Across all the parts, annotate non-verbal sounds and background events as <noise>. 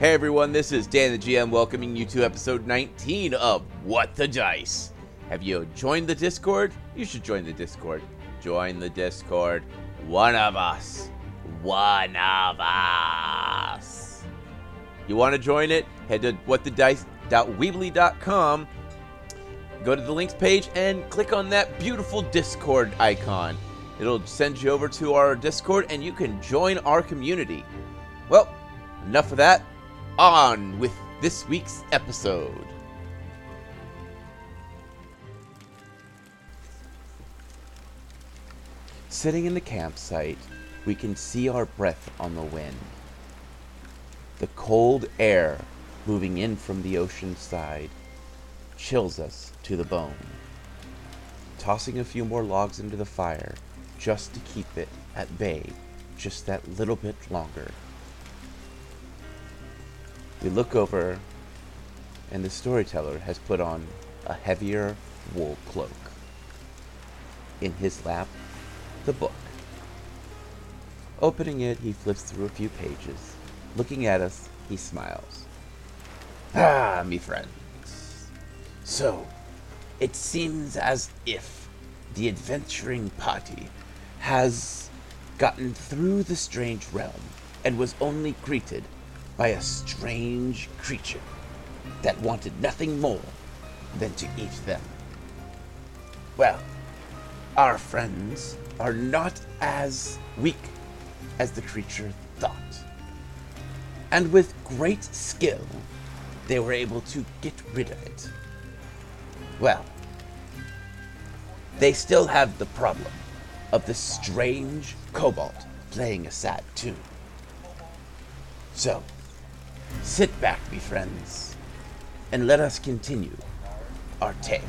Hey everyone, this is Dan the GM welcoming you to episode 19 of What the Dice. Have you joined the Discord? You should join the Discord. Join the Discord. One of us. One of us. You want to join it? Head to whatthedice.weebly.com. Go to the links page and click on that beautiful Discord icon. It'll send you over to our Discord and you can join our community. Well, enough of that. On with this week's episode. Sitting in the campsite, we can see our breath on the wind. The cold air moving in from the ocean side chills us to the bone. Tossing a few more logs into the fire just to keep it at bay just that little bit longer. We look over, and the storyteller has put on a heavier wool cloak. In his lap, the book. Opening it, he flips through a few pages. Looking at us, he smiles. Ah, me friends. So, it seems as if the adventuring party has gotten through the strange realm and was only greeted by a strange creature that wanted nothing more than to eat them. Well, our friends are not as weak as the creature thought. And with great skill, they were able to get rid of it. Well, they still have the problem of the strange kobold playing a sad tune. So, sit back, me friends, and let us continue our tale.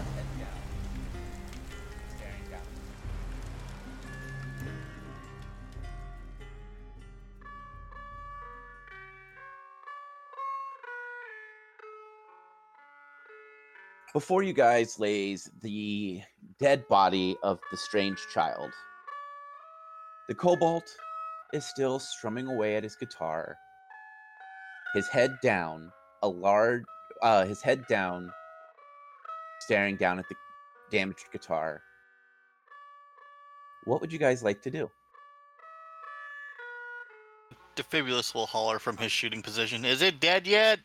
Before you guys lays the dead body of the strange child. The kobold is still strumming away at his guitar, his head down, a large, uh, his head down, staring down at the damaged guitar. What would you guys like to do? Defibulous will holler from his shooting position. Is it dead yet?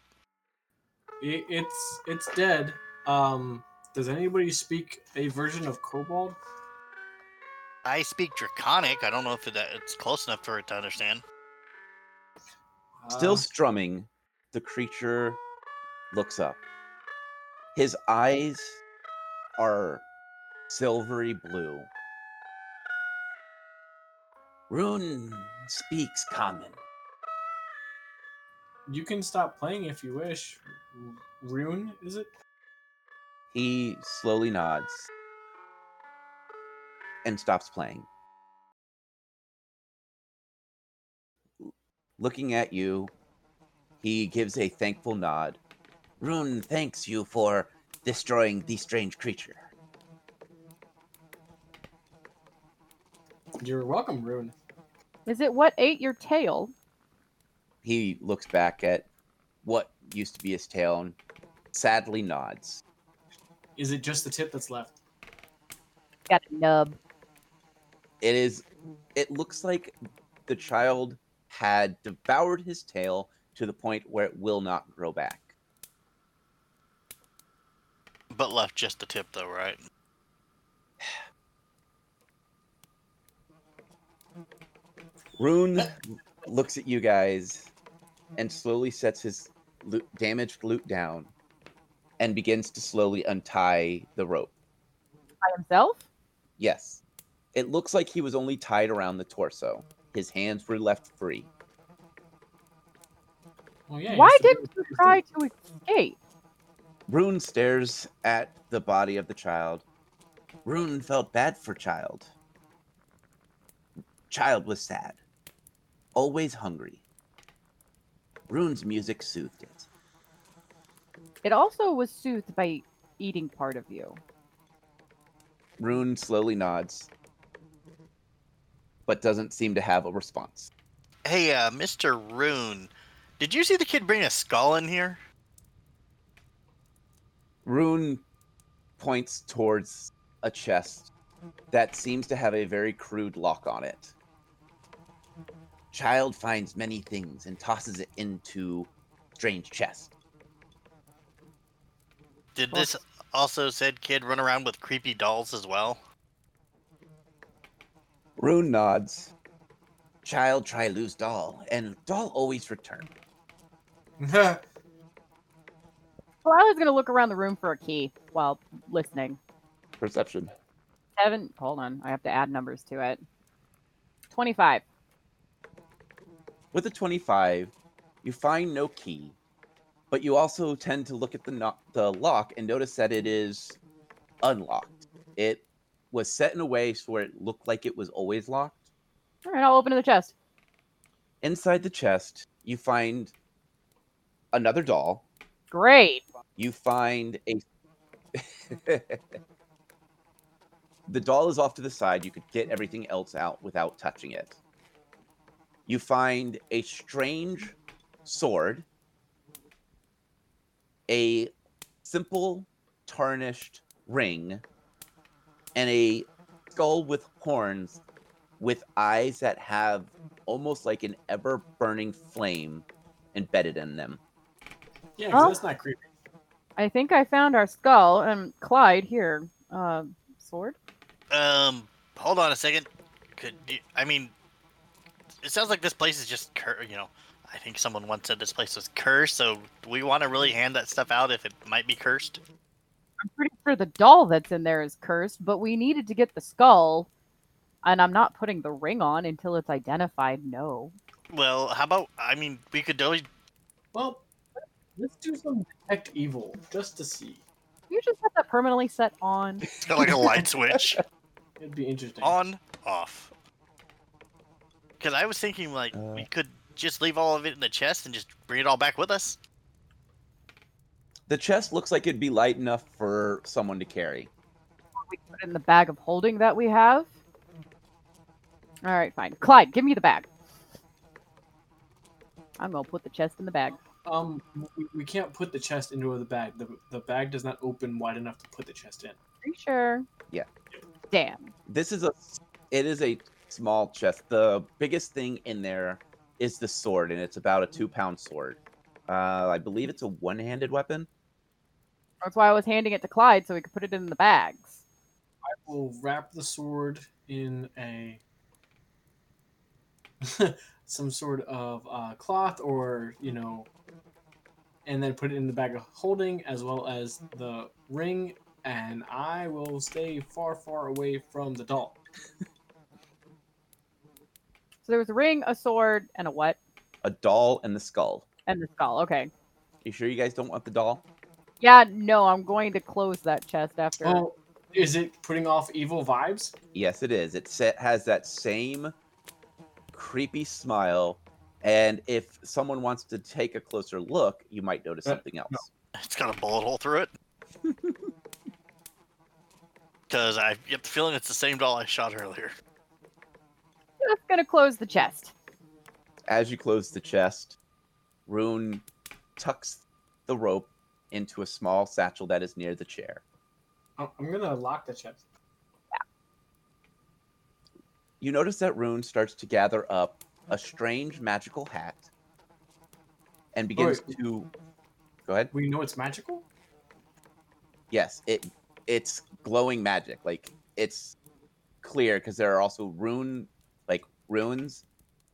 I- It's it's dead. Um, does anybody speak a version of Kobold? I speak Draconic. I don't know if that it's close enough for it to understand. Still Uh, strumming, the creature looks up. His eyes are silvery blue. Rune speaks common. you can stop playing if you wish. Rune, is it? He slowly nods and stops playing. Looking at you, he gives a thankful nod. Rune thanks you for destroying the strange creature. You're welcome, Rune. Is it what ate your tail? He looks back at what used to be his tail and sadly nods. Is it just the tip that's left? Got a nub. It is. It looks like the child had devoured his tail to the point where it will not grow back. But left just the tip though, right? <sighs> Rune looks at you guys and slowly sets his loot, damaged loot down and begins to slowly untie the rope. By himself? Yes. It looks like he was only tied around the torso. His hands were left free. Well, yeah. Why used to be didn't you try to escape? Rune stares at the body of the child. Rune felt bad for child. Child was sad. Always hungry. Rune's music soothed it. It also was soothed by eating part of you. Rune slowly nods, but doesn't seem to have a response. Hey, uh, Mr. Rune, Did you see the kid bring a skull in here? Rune points towards a chest that seems to have a very crude lock on it. Child finds many things and tosses it into strange chest. Did this also said kid run around with creepy dolls as well? Rune nods. Child try lose doll, and doll always return. Well, I was gonna look around the room for a key while listening. Perception. Seven. Hold on, I have to add numbers to it. Twenty-five. With a 25, you find no key, but you also tend to look at the no- the lock and notice that it is unlocked. It was set in a way so where it looked like it was always locked. All right, I'll open the chest. Inside the chest, you find another doll. Great. You find a. <laughs> the doll is off to the side. You could get everything else out without touching it. You find a strange sword, a simple tarnished ring, and a skull with horns with eyes that have almost like an ever burning flame embedded in them. Yeah, 'cause Huh? that's not creepy. I think I found our skull. And Clyde here. Uh, sword. Um, hold on a second. Could you, I mean, it sounds like this place is just cur- you know. I think someone once said this place was cursed. So do we want to really hand that stuff out if it might be cursed? I'm pretty sure the doll that's in there is cursed, but we needed to get the skull, and I'm not putting the ring on until it's identified. No. Well, how about? I mean, we could always. Well, let's do some detect evil just to see. You just have that permanently set on. <laughs> It's got like a light switch <laughs> It'd be interesting. on, off. Because I was thinking like we Uh. could just leave all of it in the chest and just bring it all back with us. The chest looks like it'd be light enough for someone to carry. we put it in the bag of holding that we have. All right, fine. Clyde, give me the bag. I'm gonna put the chest in the bag. Um, we, we can't put the chest into the bag. The, the bag does not open wide enough to put the chest in. Are you sure? Yeah. Damn. This is a it is a small chest. The biggest thing in there is the sword, and it's about a two pound sword. Uh, I believe it's a one handed weapon. That's why I was handing it to Clyde so we could put it in the bags. I will wrap the sword in a <laughs> some sort of uh, cloth or you know and then put it in the bag of holding as well as the ring and i will stay far far away from the doll <laughs> So there was a ring, a sword, and a what? A doll and the skull. And the skull. Okay. You sure you guys don't want the doll? Yeah, no, I'm going to close that chest after. oh is it putting off evil vibes Yes, it is. It has that same creepy smile, and if someone wants to take a closer look, you might notice something else. It's got a bullet hole through it. <laughs> Because I get the feeling it's the same doll I shot earlier. Just gonna close the chest. As you close the chest, Rune tucks the rope into a small satchel that is near the chair. I'm I'm gonna lock the chest You notice that Rune starts to gather up a strange magical hat and begins wait. to. Go ahead. we know it's magical Yes, it it's glowing magic. Like it's clear because there are also rune like runes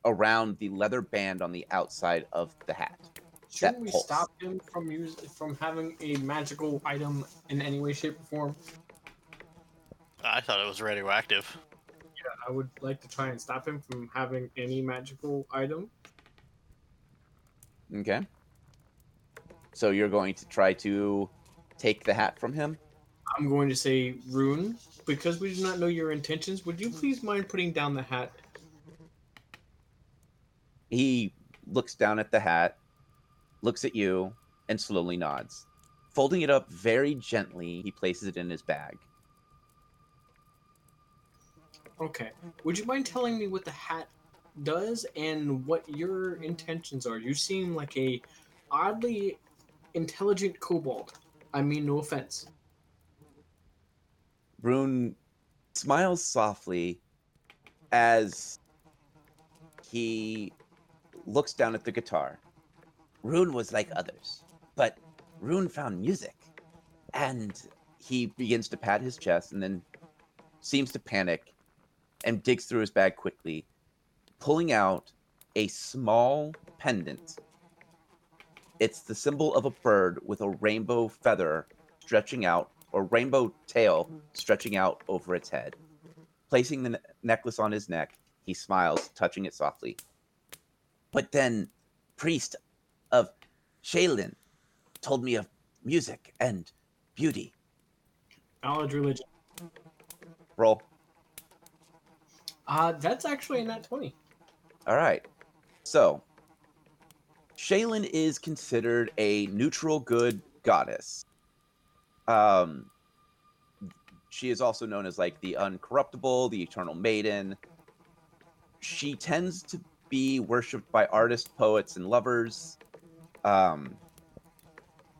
around the leather band on the outside of the hat. shouldn't That we pulse. stop him from use, from having a magical item in any way shape or form I thought it was radioactive. I would like to try and stop him from having any magical item. Okay. So you're going to try to take the hat from him? I'm going to say, Rune, because we do not know your intentions, would you please mind putting down the hat? He looks down at the hat, looks at you, and slowly nods. Folding it up very gently, he places it in his bag. Okay. Would you mind telling me what the hat does and what your intentions are. You seem like a oddly intelligent kobold. I mean, no offense. Rune smiles softly as he looks down at the guitar. Rune was like others, but Rune found music. And he begins to pat his chest and then seems to panic and digs through his bag quickly, pulling out a small pendant. It's the symbol of a bird with a rainbow feather stretching out, or rainbow tail stretching out over its head. Placing the ne- necklace on his neck, he smiles, touching it softly. But then, priest of Shelyn told me of music and beauty. Knowledge religion. Roll. Uh, that's actually a nat 20. All right. So, Shelyn is considered a neutral good goddess. Um, she is also known as like the uncorruptible, the eternal maiden. She tends to be worshipped by artists, poets, and lovers. Um,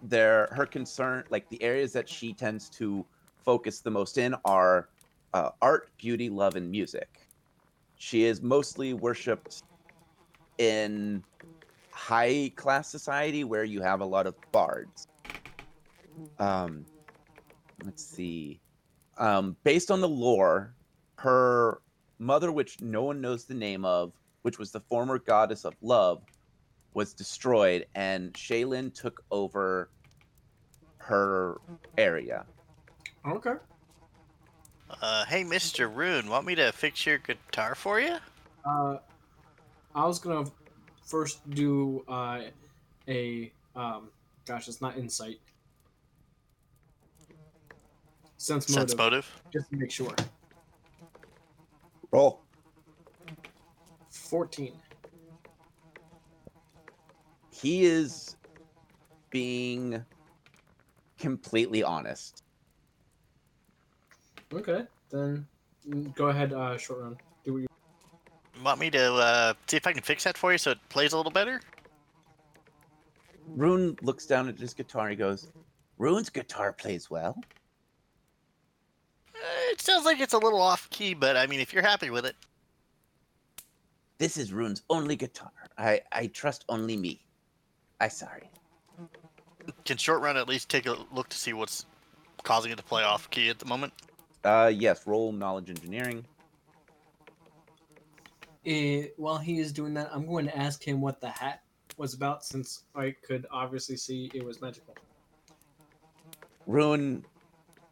there, her concern, like the areas that she tends to focus the most in, are uh, art, beauty, love, and music. She is mostly worshipped in high class society where you have a lot of bards. Um, let's see. Um, based on the lore, her mother, which no one knows the name of, which was the former goddess of love, was destroyed, and Shelyn took over her area. Okay. Uh, hey, Mr. Rune, want me to fix your guitar for you? Uh, I was gonna first do uh, a um, gosh, it's not insight. Sense motive, Sense motive. just to make sure. Roll. Fourteen. He is being completely honest. Okay, then go ahead. Uh, short run. Do what you. Want me to uh, see if I can fix that for you so it plays a little better? Rune looks down at his guitar and he goes, Rune's guitar plays well. Uh, it sounds like it's a little off key, but I mean, if you're happy with it, This is Rune's only guitar. I, I trust only me. I sorry. can short run at least take a look to see what's causing it to play off key at the moment? Uh yes, roll knowledge engineering. Eh, while he is doing that, I'm going to ask him what the hat was about, since I could obviously see it was magical. Rune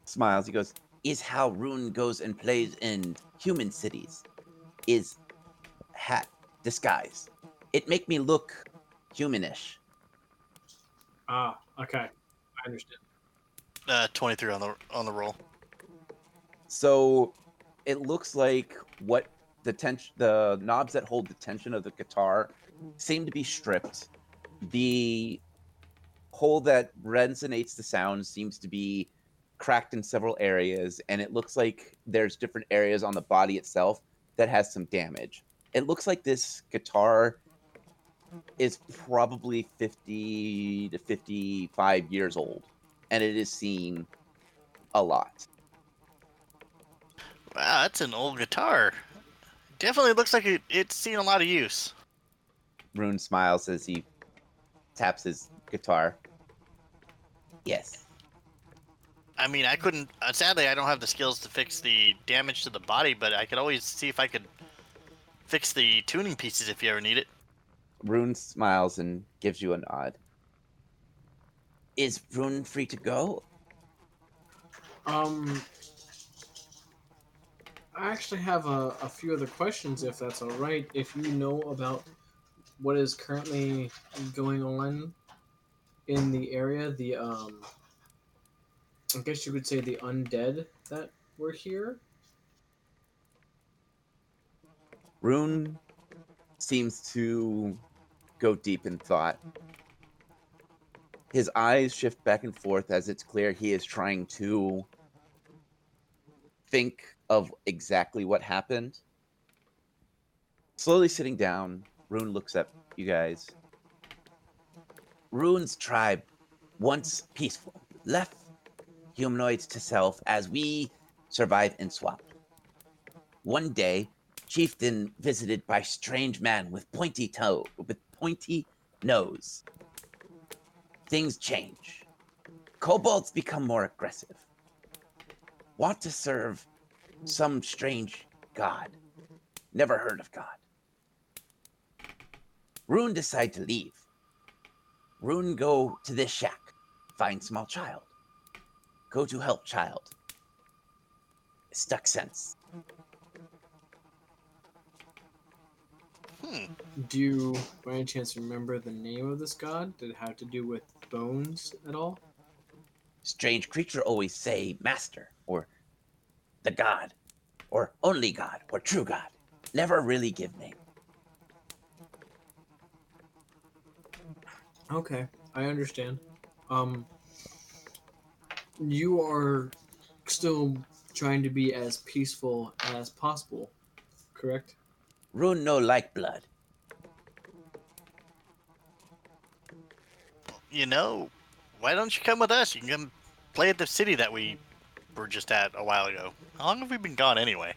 smiles. He goes, Is how Rune goes and plays in human cities. Is hat disguise. It make me look humanish. Ah, okay, I understand. Uh, 23 on the on the roll. So it looks like what the tension, the knobs that hold the tension of the guitar seem to be stripped. The hole that resonates the sound seems to be cracked in several areas, and it looks like there's different areas on the body itself that has some damage. It looks like this guitar is probably 50 to 55 years old, and it is seen a lot. Wow, that's an old guitar. Definitely looks like it, it's seen a lot of use. Rune smiles as he taps his guitar. Yes. I mean, I couldn't. Uh, sadly, I don't have the skills to fix the damage to the body, but I could always see if I could fix the tuning pieces if you ever need it. Rune smiles and gives you a nod. Is Rune free to go? Um, I actually have a, a few other questions, if that's all right. If you know about what is currently going on in the area, the um, I guess you could say the undead that were here. Rune seems to go deep in thought. His eyes shift back and forth as it's clear he is trying to think of exactly what happened. Slowly sitting down, Rune looks at you guys. Rune's tribe, once peaceful, left humanoids to self as we survive in swap. One day, chieftain visited by strange man with pointy toe with pointy nose. Things change. Kobolds become more aggressive. Want to serve some strange god. Never heard of God. Rune decide to leave. Rune go to this shack, find small child. Go to help child. Stuck sense. Hmm. Do you, by any chance, remember the name of this god? Did it have to do with bones at all? Strange creature always say master or the god or only god or true god. Never really give name. Okay, I understand. Um, you are still trying to be as peaceful as possible, correct? Rune no like blood. You know, why don't you come with us? You can come play at the city that we were just at a while ago. How long have we been gone anyway?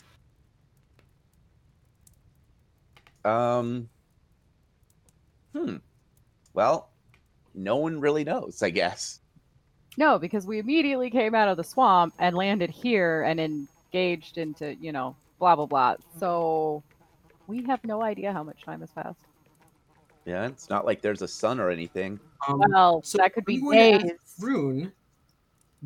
Um. Hmm. Well, no one really knows, I guess. No, because we immediately came out of the swamp and landed here and engaged into, you know, blah blah blah. So we have no idea how much time has passed. Yeah, it's not like there's a sun or anything. Um, Well, so that could be I'm going to days. Rune,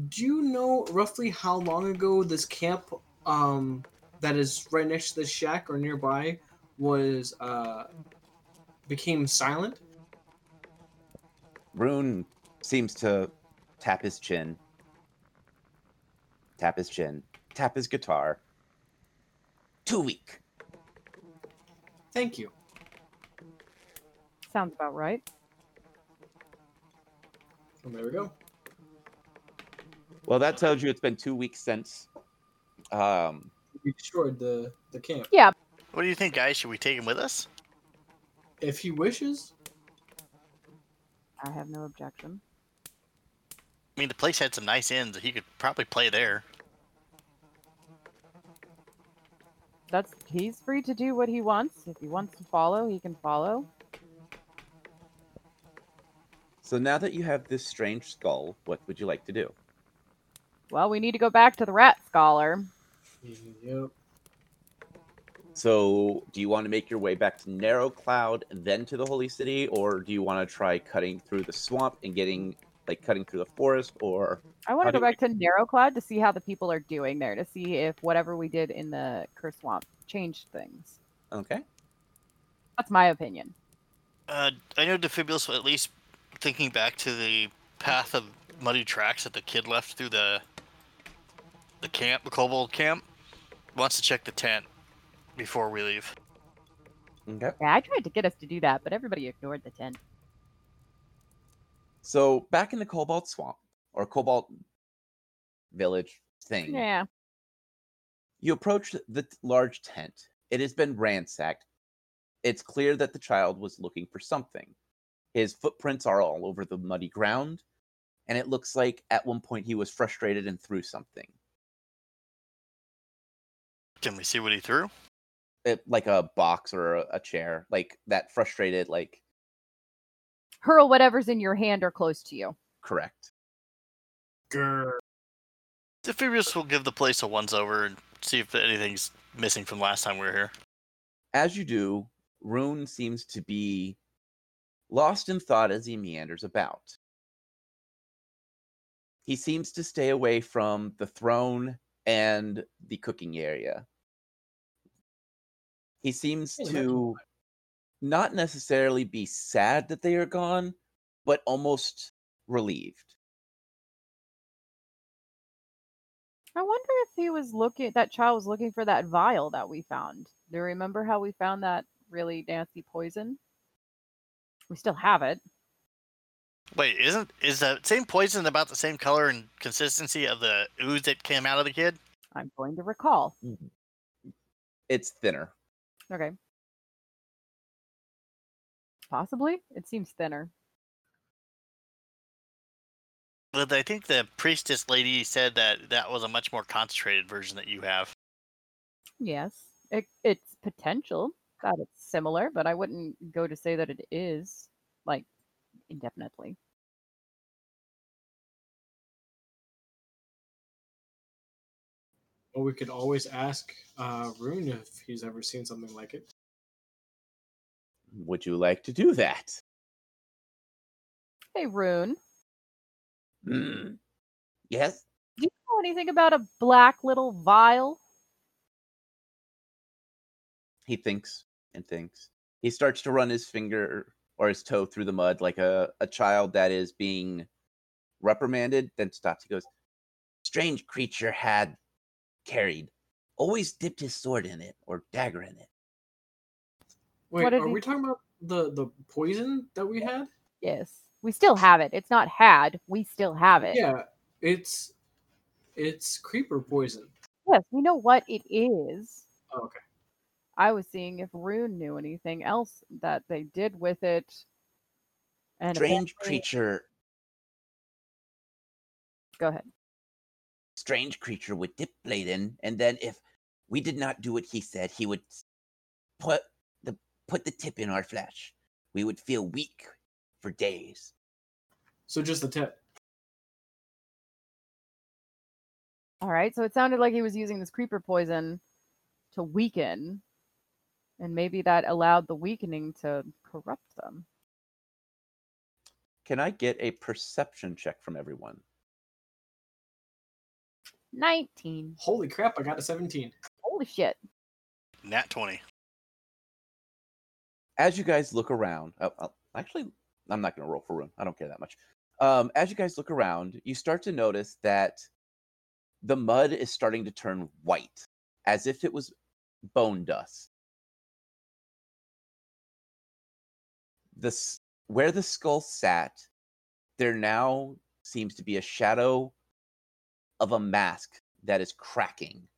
do you know roughly how long ago this camp, um, that is right next to this shack or nearby, was uh, became silent? Rune seems to tap his chin, tap his chin, tap his guitar. Two week. Thank you. Sounds about right. And there we go. Well, that tells you it's been two weeks since. Um, We destroyed the the camp. Yeah. What do you think, guys? Should we take him with us? If he wishes, I have no objection. I mean, the place had some nice inns. He could probably play there. That's he's free to do what he wants. If he wants to follow, he can follow. so now that you have this strange skull, what would you like to do? Well, we need to go back to the rat scholar. yep. So, do you want to make your way back to Narrow Cloud, then to the Holy City, or do you want to try cutting through the swamp and getting like cutting through the forest, or I want to go back to Narrow Cloud to see how the people are doing there, to see if whatever we did in the Curse Swamp changed things. okay? That's my opinion. Uh, I know Defibulus, at least thinking back to the path of muddy tracks that the kid left through the the camp, the kobold camp, wants to check the tent before we leave. Okay. Yeah, I tried to get us to do that, but everybody ignored the tent. So back in the Kobold Swamp or Kobold Village thing, Yeah. you approach the large tent. It has been ransacked. It's clear that the child was looking for something. His footprints are all over the muddy ground, and it looks like at one point he was frustrated and threw something, Can we see what he threw? it, like a box or a, a chair, like that frustrated, like Hurl whatever's in your hand or close to you. correct. Grr. Defibulus will give the place a once over and see if anything's missing from last time we were here. As you do, Rune seems to be lost in thought as he meanders about. He seems to stay away from the throne and the cooking area. He seems to not necessarily be sad that they are gone, but almost relieved. I wonder if he was looking, that child was looking for that vial that we found. Do you remember how we found that really nasty poison? We still have it. Wait, isn't is the same poison about the same color and consistency of the ooze that came out of the kid? I'm going to recall. Mm-hmm. It's thinner. Okay. Possibly. It seems thinner. But I think the priestess lady said that that was a much more concentrated version that you have. Yes. It, it's potential that it's similar, but I wouldn't go to say that it is like indefinitely. Well, we could always ask uh, Rune if he's ever seen something like it. Would you like to do that? Hey, Rune, Hmm. Yes? do you know anything about a black little vial? He thinks and thinks. He starts to run his finger or his toe through the mud like a, a child that is being reprimanded, then stops. He goes, Strange creature had carried, always dipped his sword in it or dagger in it. Wait, What are he- we talking about the the poison that we had? Yes. We still have it. It's not had. We still have it. Yeah, it's it's creeper poison. Yes, we know what it is. Oh, okay. I was seeing if Rune knew anything else that they did with it. And Strange creature, Go ahead. strange creature would dip blade in, and then if we did not do what he said, he would put the put the tip in our flesh. We would feel weak for days. So just the tip. All right. So it sounded like he was using this creeper poison to weaken. And maybe that allowed the weakening to corrupt them. Can I get a perception check from everyone? 19. Holy crap! I got a seventeen. Holy shit. Nat 20. as you guys look around, oh, oh, actually, I'm not going to roll for room. I don't care that much. Um, as you guys look around, you start to notice that the mud is starting to turn white, as if it was bone dust. The where the skull sat, there now seems to be a shadow of a mask that is cracking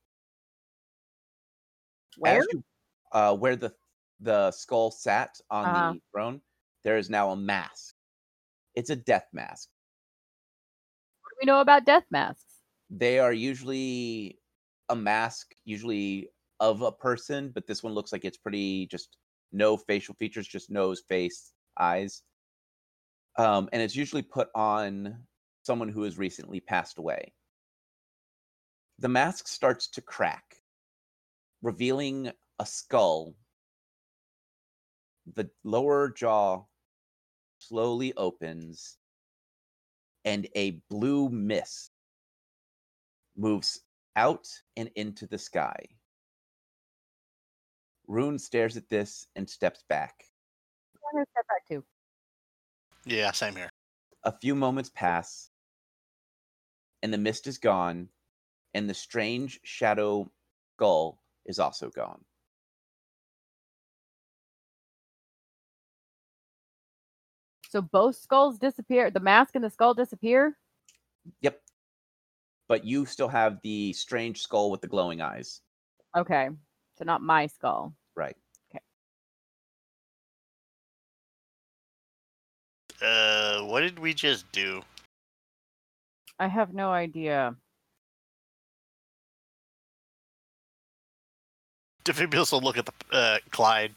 Where? you, uh, where the the skull sat on Uh-huh. the throne, there is now a mask. It's a death mask. What do we know about death masks? They are usually a mask, usually of a person, but this one looks like it's pretty just no facial features, just nose, face, eyes. Um, and it's usually put on someone who has recently passed away. The mask starts to crack, revealing a skull. The lower jaw slowly opens, and a blue mist moves out and into the sky. Rune stares at this and steps back. I'm going to step back too. Yeah, same here. A few moments pass, and the mist is gone, and the strange shadow skull is also gone. So both skulls disappear. The mask and the skull disappear. Yep. But you still have the strange skull with the glowing eyes. Okay. So not my skull. Right. Okay. Uh, what did we just do? I have no idea. Defibrius will look at the uh, Clyde.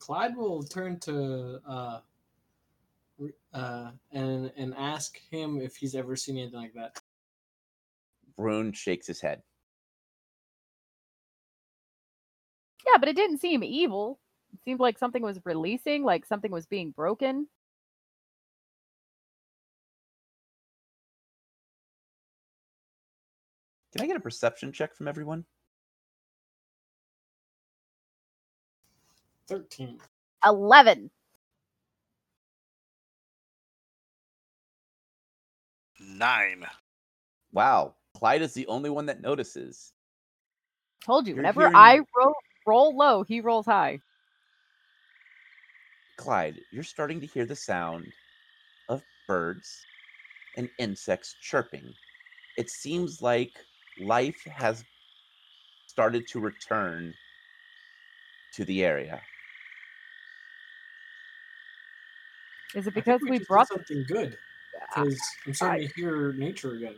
Clyde will turn to uh, uh, and and ask him if he's ever seen anything like that. Rune shakes his head. Yeah, but it didn't seem evil. It seemed like something was releasing, like something was being broken. Can I get a perception check from everyone? Thirteen. 11. Nine. Wow. Clyde is the only one that notices. Told you, You're whenever hearing- I roll, roll low, he rolls high. Clyde, you're starting to hear the sound of birds and insects chirping. It seems like life has started to return to the area. Is it I think because we just did brought something good? Because I'm starting to hear nature again.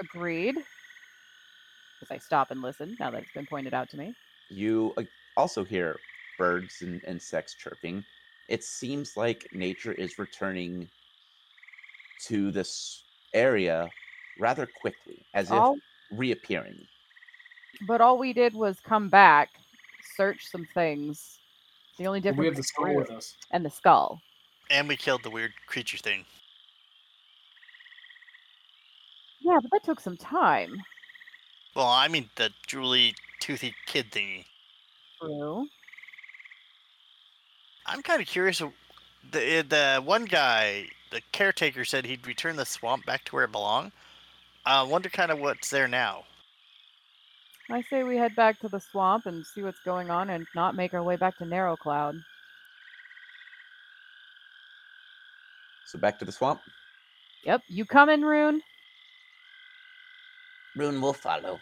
agreed? Because I stop and listen now that it's been pointed out to me. You uh, also hear birds and insects chirping. It seems like nature is returning to this area rather quickly, as All, if reappearing. but all we did was come back, search some things. The only difference we have the skull with us. and the skull. And we killed the weird creature thing. Yeah, but that took some time. Well, I mean the Julie toothy kid thingy. True. I'm kind of curious. The eh, the one guy, the caretaker, said he'd return the swamp back to where it belonged. I wonder kind of what's there now. I say we head back to the swamp and see what's going on and not make our way back to Narrow Cloud. So back to the swamp. Yep, you coming, Rune? Rune will follow.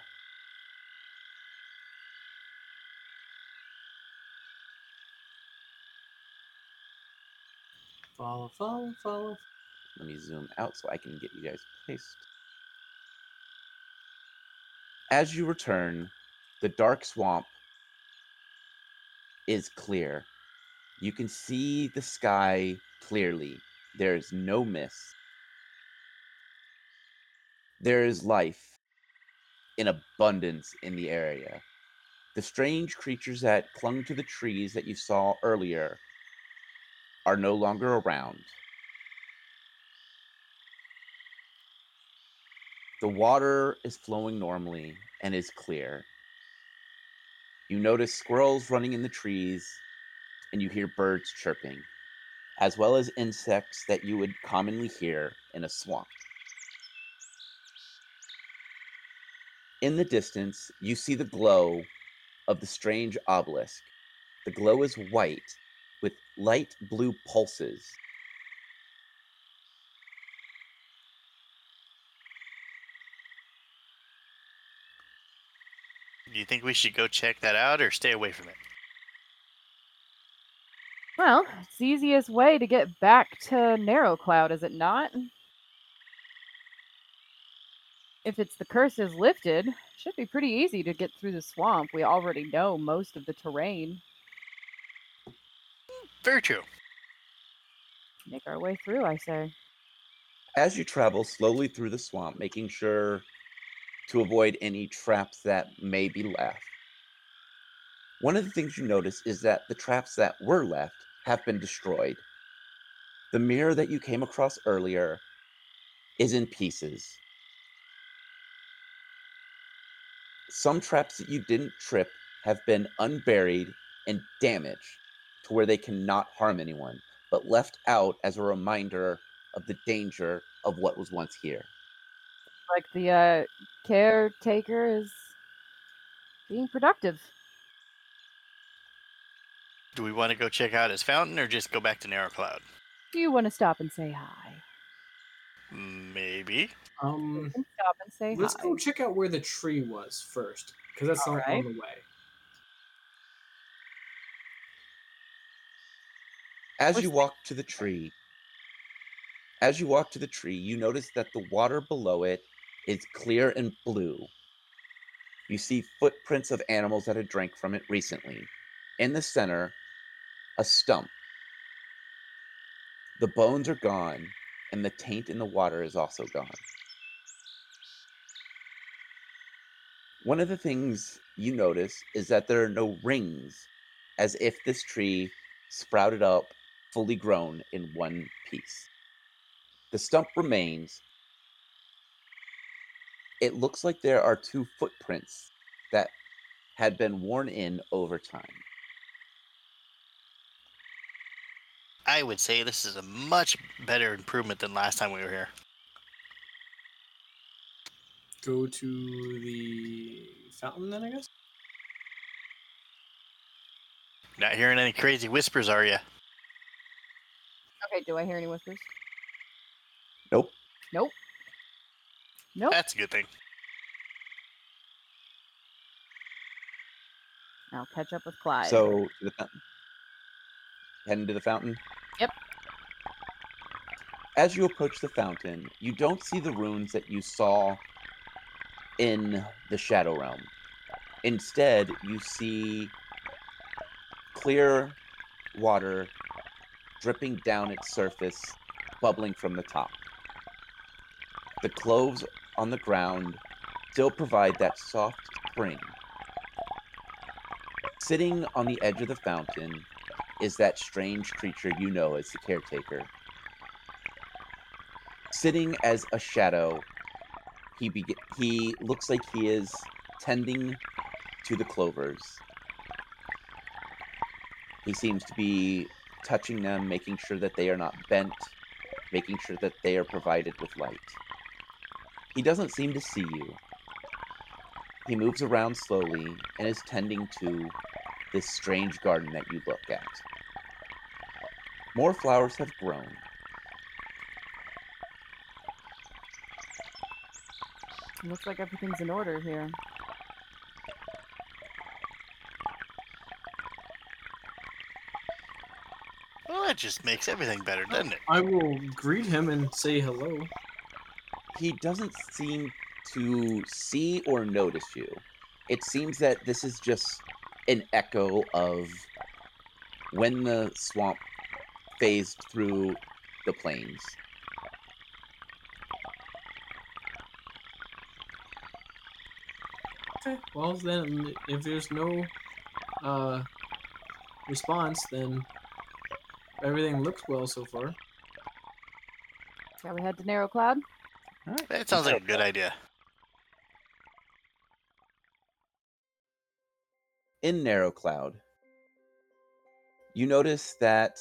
Follow, follow, follow. Let me zoom out so I can get you guys placed. As you return, the dark swamp is clear. You can see the sky clearly. There is no mist. There is life in abundance in the area. The strange creatures that clung to the trees that you saw earlier are no longer around. The water is flowing normally and is clear. You notice squirrels running in the trees and you hear birds chirping, as well as insects that you would commonly hear in a swamp. In the distance, you see the glow of the strange obelisk. The glow is white with light blue pulses Do you think we should go check that out or stay away from it? Well, it's the easiest way to get back to Narrow Cloud, is it not? If it's the curse is lifted, should be pretty easy to get through the swamp. We already know most of the terrain. Very true. Make our way through, I say. as you travel slowly through the swamp, making sure to avoid any traps that may be left. One of the things you notice is that the traps that were left have been destroyed. The mirror that you came across earlier is in pieces. Some traps that you didn't trip have been unburied and damaged to where they cannot harm anyone, but left out as a reminder of the danger of what was once here. Like the uh, caretaker is being productive. Do we want to go check out his fountain or just go back to Narrow Cloud? Do you want to stop and say hi? Maybe. Um, stop and say let's hi. go check out where the tree was first, because that's not Alright. on the way. As We're you walk to the tree, as you walk to the tree, you notice that the water below it is clear and blue. You see footprints of animals that had drank from it recently. In the center, a stump. The bones are gone, and the taint in the water is also gone. One of the things you notice is that there are no rings, as if this tree sprouted up fully grown in one piece. The stump remains. It looks like there are two footprints that had been worn in over time. I would say this is a much better improvement than last time we were here. Go to the fountain then, I guess. Not hearing any crazy whispers, are you? Okay, do I hear any whispers? Nope. Nope. Nope. That's a good thing. I'll catch up with Clyde. So to the fountain. heading to the fountain? Yep. As you approach the fountain, you don't see the runes that you saw in the Shadow Realm. Instead, you see clear water dripping down its surface, bubbling from the top. The cloves on the ground still provide that soft spring. Sitting on the edge of the fountain is that strange creature you know as the caretaker. Sitting as a shadow, he be- he looks like he is tending to the clovers. He seems to be touching them, making sure that they are not bent, making sure that they are provided with light. He doesn't seem to see you. He moves around slowly and is tending to this strange garden that you look at. More flowers have grown. Looks like everything's in order here. Well, that just makes everything better, doesn't it? I will greet him and say hello. He doesn't seem to see or notice you. It seems that this is just an echo of when the swamp phased through the plains. Okay. Well, then, if there's no uh, response, then everything looks well so far. Shall we head to Narrow Cloud? That sounds like a good idea. in Narrow Cloud, you notice that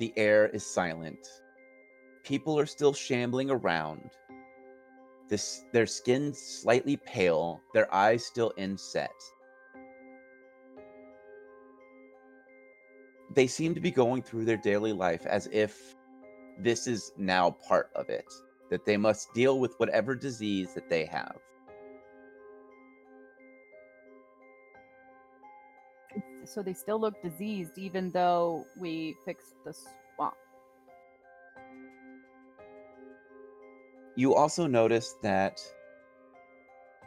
the air is silent. People are still shambling around. This, their skin slightly pale, their eyes still inset. They seem to be going through their daily life as if this is now part of it, that they must deal with whatever disease that they have. So they still look diseased, even though we fixed the swamp. you also notice that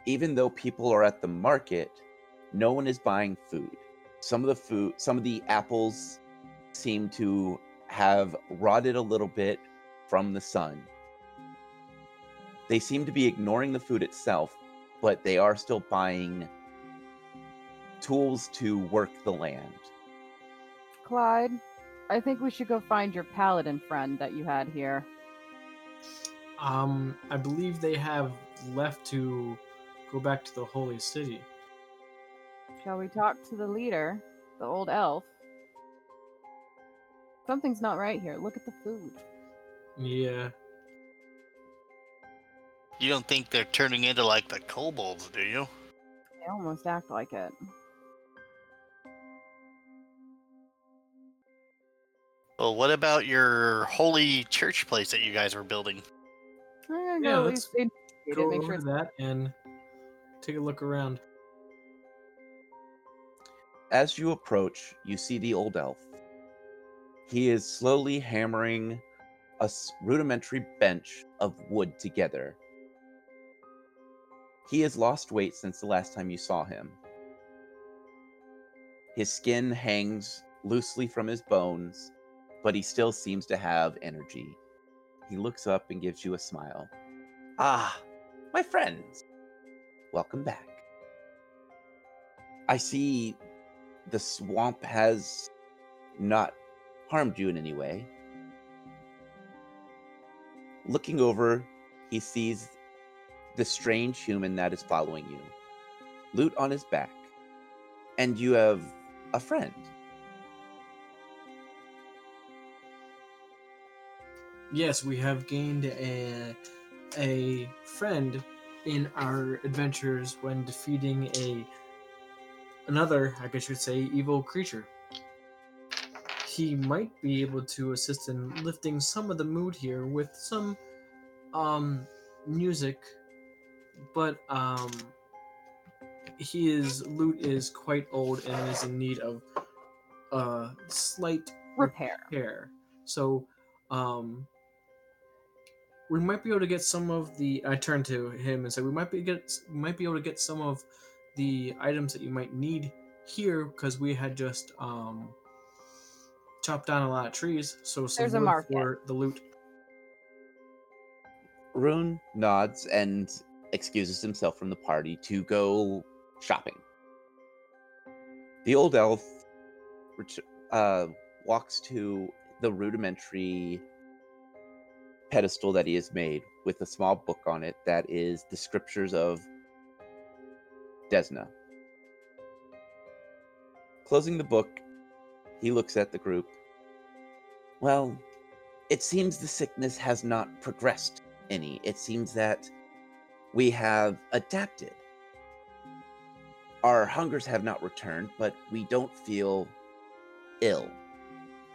even though people are at the market, no one is buying food. Some of the food, some of the apples seem to have rotted a little bit from the sun. They seem to be ignoring the food itself, but they are still buying tools to work the land. Clyde, I think we should go find your paladin friend that you had here. Um, I believe they have left to go back to the holy city. Shall we talk to the leader, the old elf? Something's not right here. Look at the food. Yeah. You don't think they're turning into like the kobolds, do you? They almost act like it. Well, what about your holy church place that you guys were building? I'm Yeah, go let's least investigate Go it, make over sure it's that and take a look around. As you approach, you see the old elf. He is slowly hammering a s- rudimentary bench of wood together. He has lost weight since the last time you saw him. His skin hangs loosely from his bones, but he still seems to have energy. He looks up and gives you a smile. Ah, my friends. Welcome back. I see the swamp has not harmed you in any way. Looking over, he sees the strange human that is following you, lute on his back, and you have a friend. Yes, we have gained a a friend in our adventures when defeating a another, I guess you'd say, evil creature. He might be able to assist in lifting some of the mood here with some um music, but um his lute is quite old and is in need of a slight Repair. repair. So, um, we might be able to get some of the. I turned to him and said, "We might be get might be able to get some of the items that you might need here because we had just um chopped down a lot of trees. So some There's a wood market. for the lute. Rune nods and excuses himself from the party to go shopping. The old elf ret- uh, walks to the rudimentary pedestal that he has made with a small book on it that is the scriptures of Desna. Closing the book, he looks at the group. Well, it seems the sickness has not progressed any. It seems that we have adapted. Our hungers have not returned, but we don't feel ill.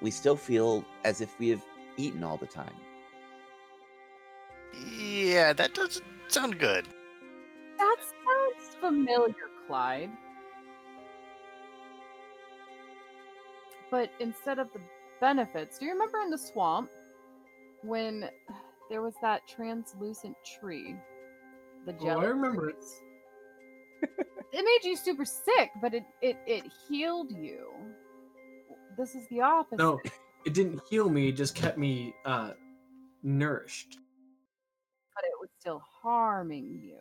We still feel as if we have eaten all the time. Yeah, that doesn't sound good. That sounds familiar, Clyde. But instead of the benefits, do you remember in the swamp when there was that translucent tree? The Oh, I remember it. <laughs> it made you super sick, but it, it it healed you. This is the opposite. No, it didn't heal me. It just kept me uh nourished. But it was still harming you.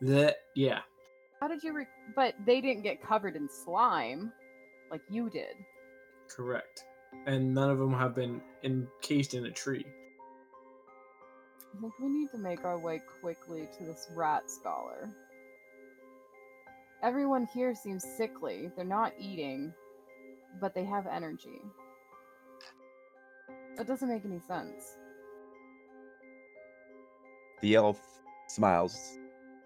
That yeah. How did you? Re- but they didn't get covered in slime, like you did. Correct. And none of them have been encased in a tree. I think we need to make our way quickly to this rat scholar. Everyone here seems sickly. They're not eating, but they have energy. That doesn't make any sense. The elf smiles.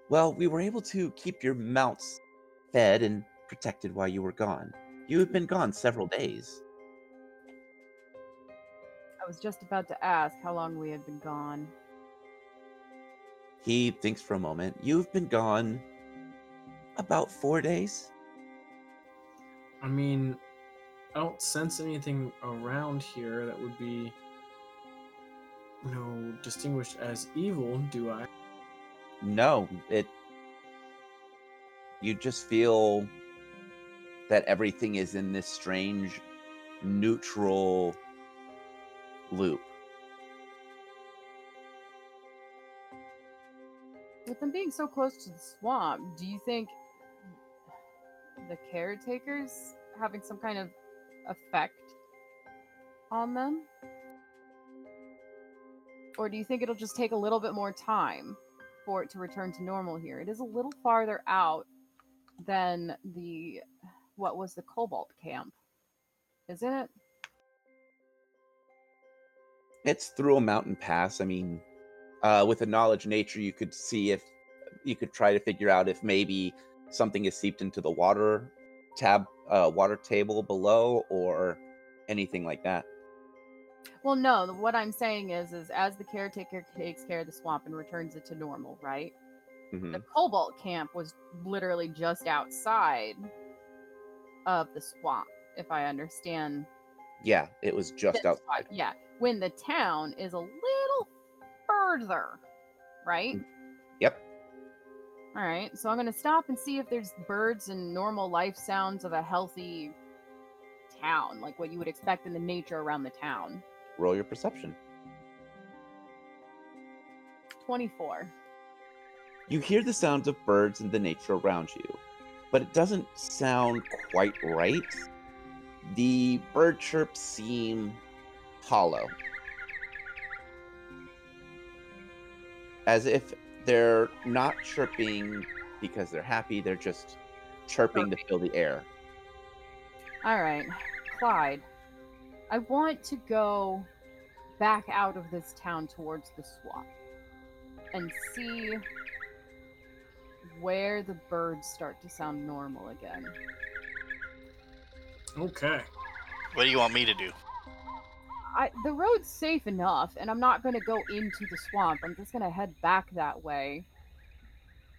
Well, we were able to keep your mounts fed and protected while you were gone. You have been gone several days. I was just about to ask how long we had been gone. He thinks for a moment. You've been gone about four days. I mean, I don't sense anything around here that would be, you know, distinguished as evil, do I? No, it. You just feel that everything is in this strange, neutral loop. With them being so close to the swamp, do you think the caretakers having some kind of effect on them? Or do you think it'll just take a little bit more time for it to return to normal here? It is a little farther out than the what was the kobold camp, isn't it? It's through a mountain pass. I mean, uh, with a knowledge nature, you could see if you could try to figure out if maybe something is seeped into the water tab, uh, water table below, or anything like that. Well, no. What I'm saying is, is as the caretaker takes care of the swamp and returns it to normal, right? Mhm. The kobold camp was literally just outside of the swamp, if I understand. Yeah, it was just outside. right. Yeah. When the town is a little further, right? Yep. All right. So I'm going to stop and see if there's birds and normal life sounds of a healthy town, like what you would expect in the nature around the town. Roll your perception. 24. You hear the sounds of birds and the nature around you, but it doesn't sound quite right. The bird chirps seem hollow. As if they're not chirping because they're happy, they're just chirping to fill the air. All right, Clyde. I want to go back out of this town towards the swamp and see where the birds start to sound normal again. Okay. What do you want me to do? I, the road's safe enough, and I'm not going to go into the swamp. I'm just going to head back that way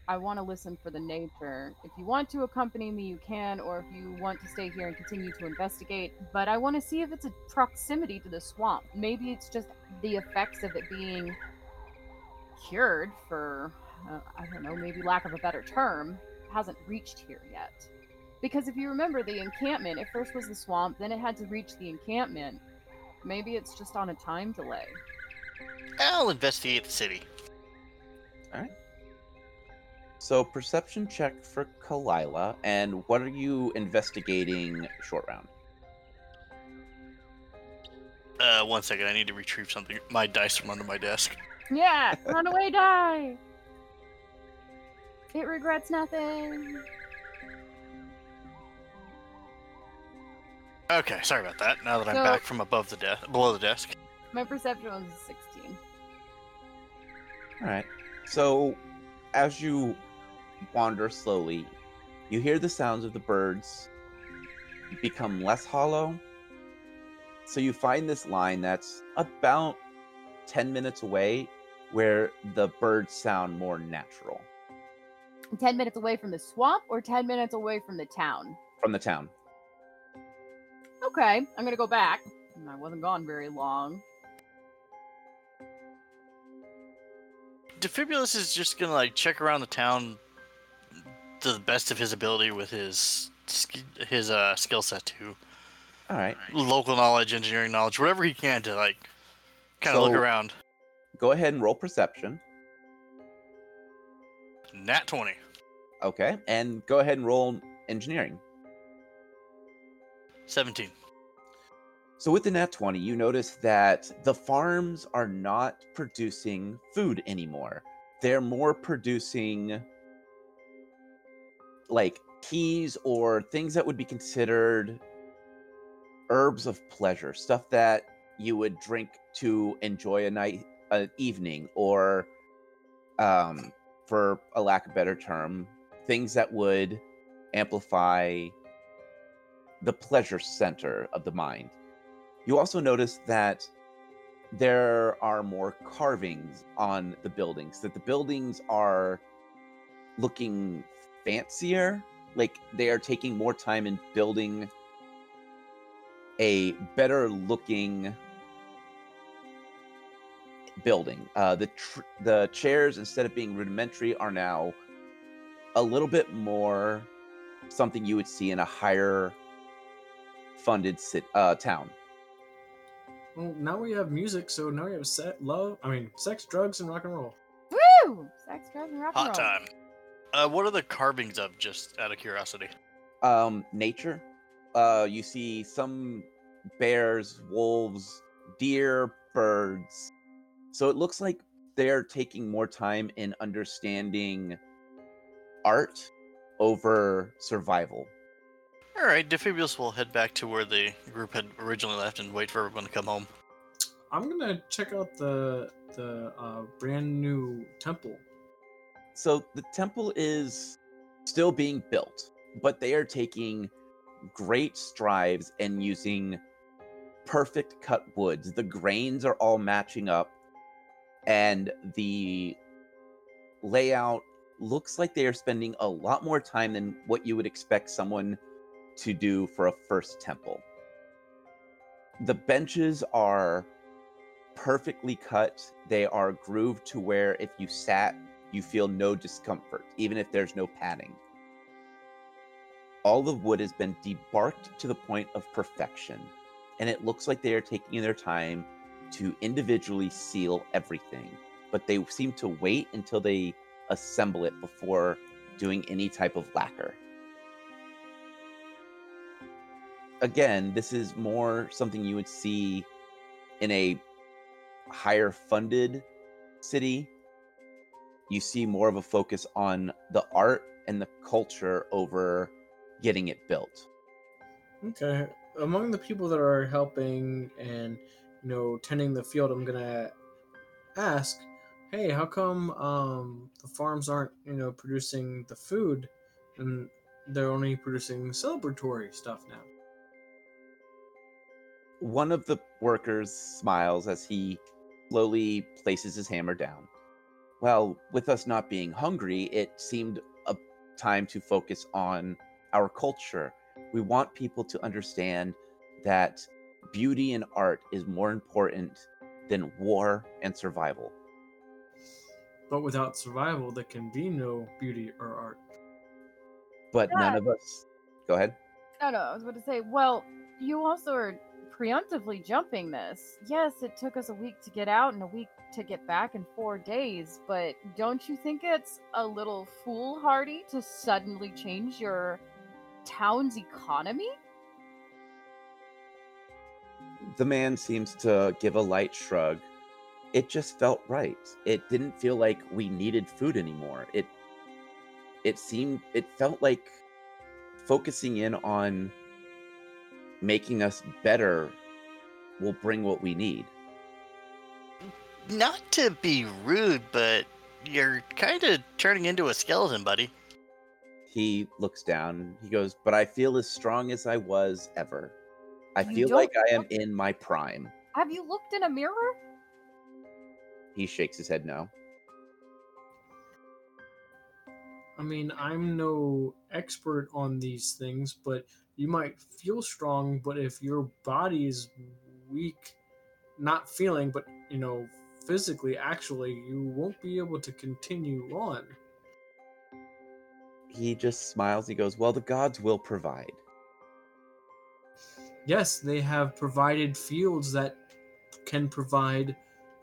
I want to listen for the nature. If you want to accompany me, you can, or if you want to stay here and continue to investigate. But I want to see if it's a proximity to the swamp. Maybe it's just the effects of it being cured for, uh, I don't know, maybe lack of a better term, hasn't reached here yet. Because if you remember, the encampment, it first was the swamp, then it had to reach the encampment. Maybe it's just on a time delay. I'll investigate the city. So perception check for Kalila, and what are you investigating short round? Uh, one second. I need to retrieve something. My dice from under my desk. Yeah, <laughs> runaway die. It regrets nothing. Okay, sorry about that. Now that I'm So- back from above the desk, below the desk. My perception was a 16. All right. So, as you wander slowly, you hear the sounds of the birds become less hollow. So, you find this line that's about 10 minutes away where the birds sound more natural 10 minutes away from the swamp or 10 minutes away from the town? from the town. Okay, I'm gonna go back. I wasn't gone very long. Defibulus is just gonna like check around the town to the best of his ability with his his uh skill set too. All right. Local knowledge, engineering knowledge, whatever he can to like kind of look around. Go ahead and roll perception. Nat twenty. Okay. And go ahead and roll engineering. 17. So with the nat 20, you notice that the farms are not producing food anymore. They're more producing like teas or things that would be considered herbs of pleasure, stuff that you would drink to enjoy a night an evening or um for a lack of better term, things that would amplify the pleasure center of the mind. You also notice that there are more carvings on the buildings, that the buildings are looking fancier, like they are taking more time in building a better looking building. Uh, the tr- the chairs, instead of being rudimentary, are now a little bit more something you would see in a higher funded sit, uh, town. Well, now we have music, so now we have set love. I mean, sex, drugs, and rock and roll. Woo! Sex, drugs, and rock and roll. Hot time. Uh, what are the carvings of? Just out of curiosity. um nature uh you see some bears wolves deer birds so it looks like they're taking more time in understanding art over survival All right, Defibulus will head back to where the group had originally left and wait for everyone to come home. I'm gonna check out the the uh, brand new temple. So the temple is still being built but they are taking great strides and using perfect cut woods. The grains are all matching up and the layout looks like they are spending a lot more time than what you would expect someone to do for a first temple. The benches are perfectly cut. They are grooved to where if you sat you feel no discomfort, even if there's no padding. All the wood has been debarked to the point of perfection, and it looks like they are taking their time to individually seal everything, but they seem to wait until they assemble it before doing any type of lacquer. Again, this is more something you would see in a higher funded city you see more of a focus on the art and the culture over getting it built. Okay. Among the people that are helping and you know tending the field, I'm gonna ask, hey, how come um, the farms aren't you know producing the food, and they're only producing celebratory stuff now? One of the workers smiles as he slowly places his hammer down. Well, with us not being hungry, it seemed a time to focus on our culture. We want people to understand that beauty and art is more important than war and survival. But without survival, there can be no beauty or art. But none of us. Go ahead. No, no, I was going to say, well, you also are preemptively jumping this. Yes, it took us a week to get out and a week to get back in four days, but don't you think it's a little foolhardy to suddenly change your town's economy? The man seems to give a light shrug. It just felt right. It didn't feel like we needed food anymore. It it seemed it felt like focusing in on making us better will bring what we need. Not to be rude, but you're kind of turning into a skeleton, buddy. He looks down. He goes, "But I feel as strong as I was ever. I You feel don't like I am in my prime." Have you looked in a mirror? He shakes his head no. I mean, I'm no expert on these things, but you might feel strong, but if your body is weak, not feeling, but you know, physically, actually, you won't be able to continue on. He just smiles. He goes, "Well, the gods will provide." Yes, they have provided fields that can provide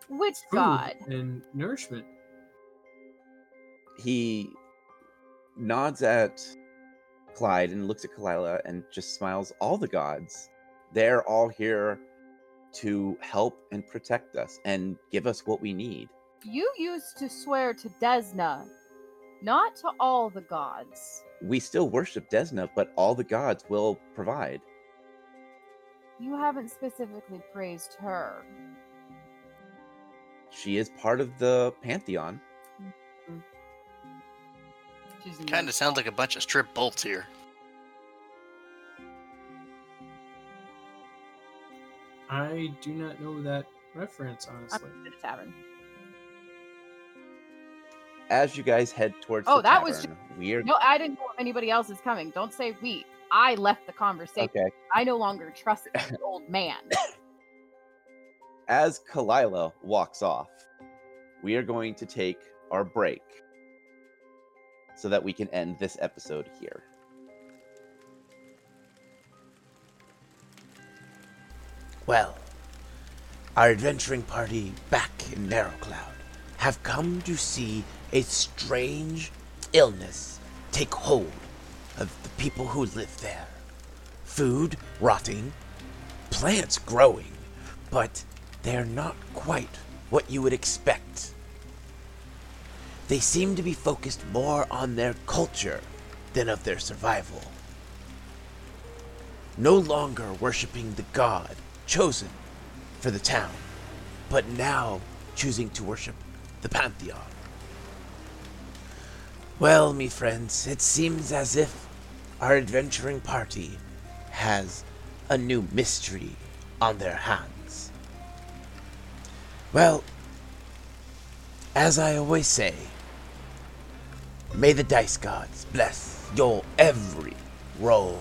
Which god? and nourishment. he nods at Clyde and looks at Kalila and just smiles. All the gods, they're all here to help and protect us and give us what we need. You used to swear to Desna, not to all the gods. We still worship Desna, but all the gods will provide. You haven't specifically praised her. She is part of the pantheon. Mm-hmm. She's Kind of sounds like a bunch of strip bolts here. I do not know that reference, I'm honestly. the tavern. As you guys head towards Oh, the that was tavern, weird. No, I didn't know if anybody else is coming. Don't say we. I left the conversation. Okay. I no longer trust the <laughs> old man. As Kalila walks off, we are going to take our break so that we can end this episode here. Well, our adventuring party back in Narrow Cloud have come to see a strange illness take hold of the people who live there. Food rotting, plants growing, but they're not quite what you would expect. They seem to be focused more on their culture than of their survival. No longer worshiping the god chosen for the town, but now choosing to worship the pantheon. Well, me friends, it seems as if our adventuring party has a new mystery on their hands. Well, as I always say, may the dice gods bless your every roll.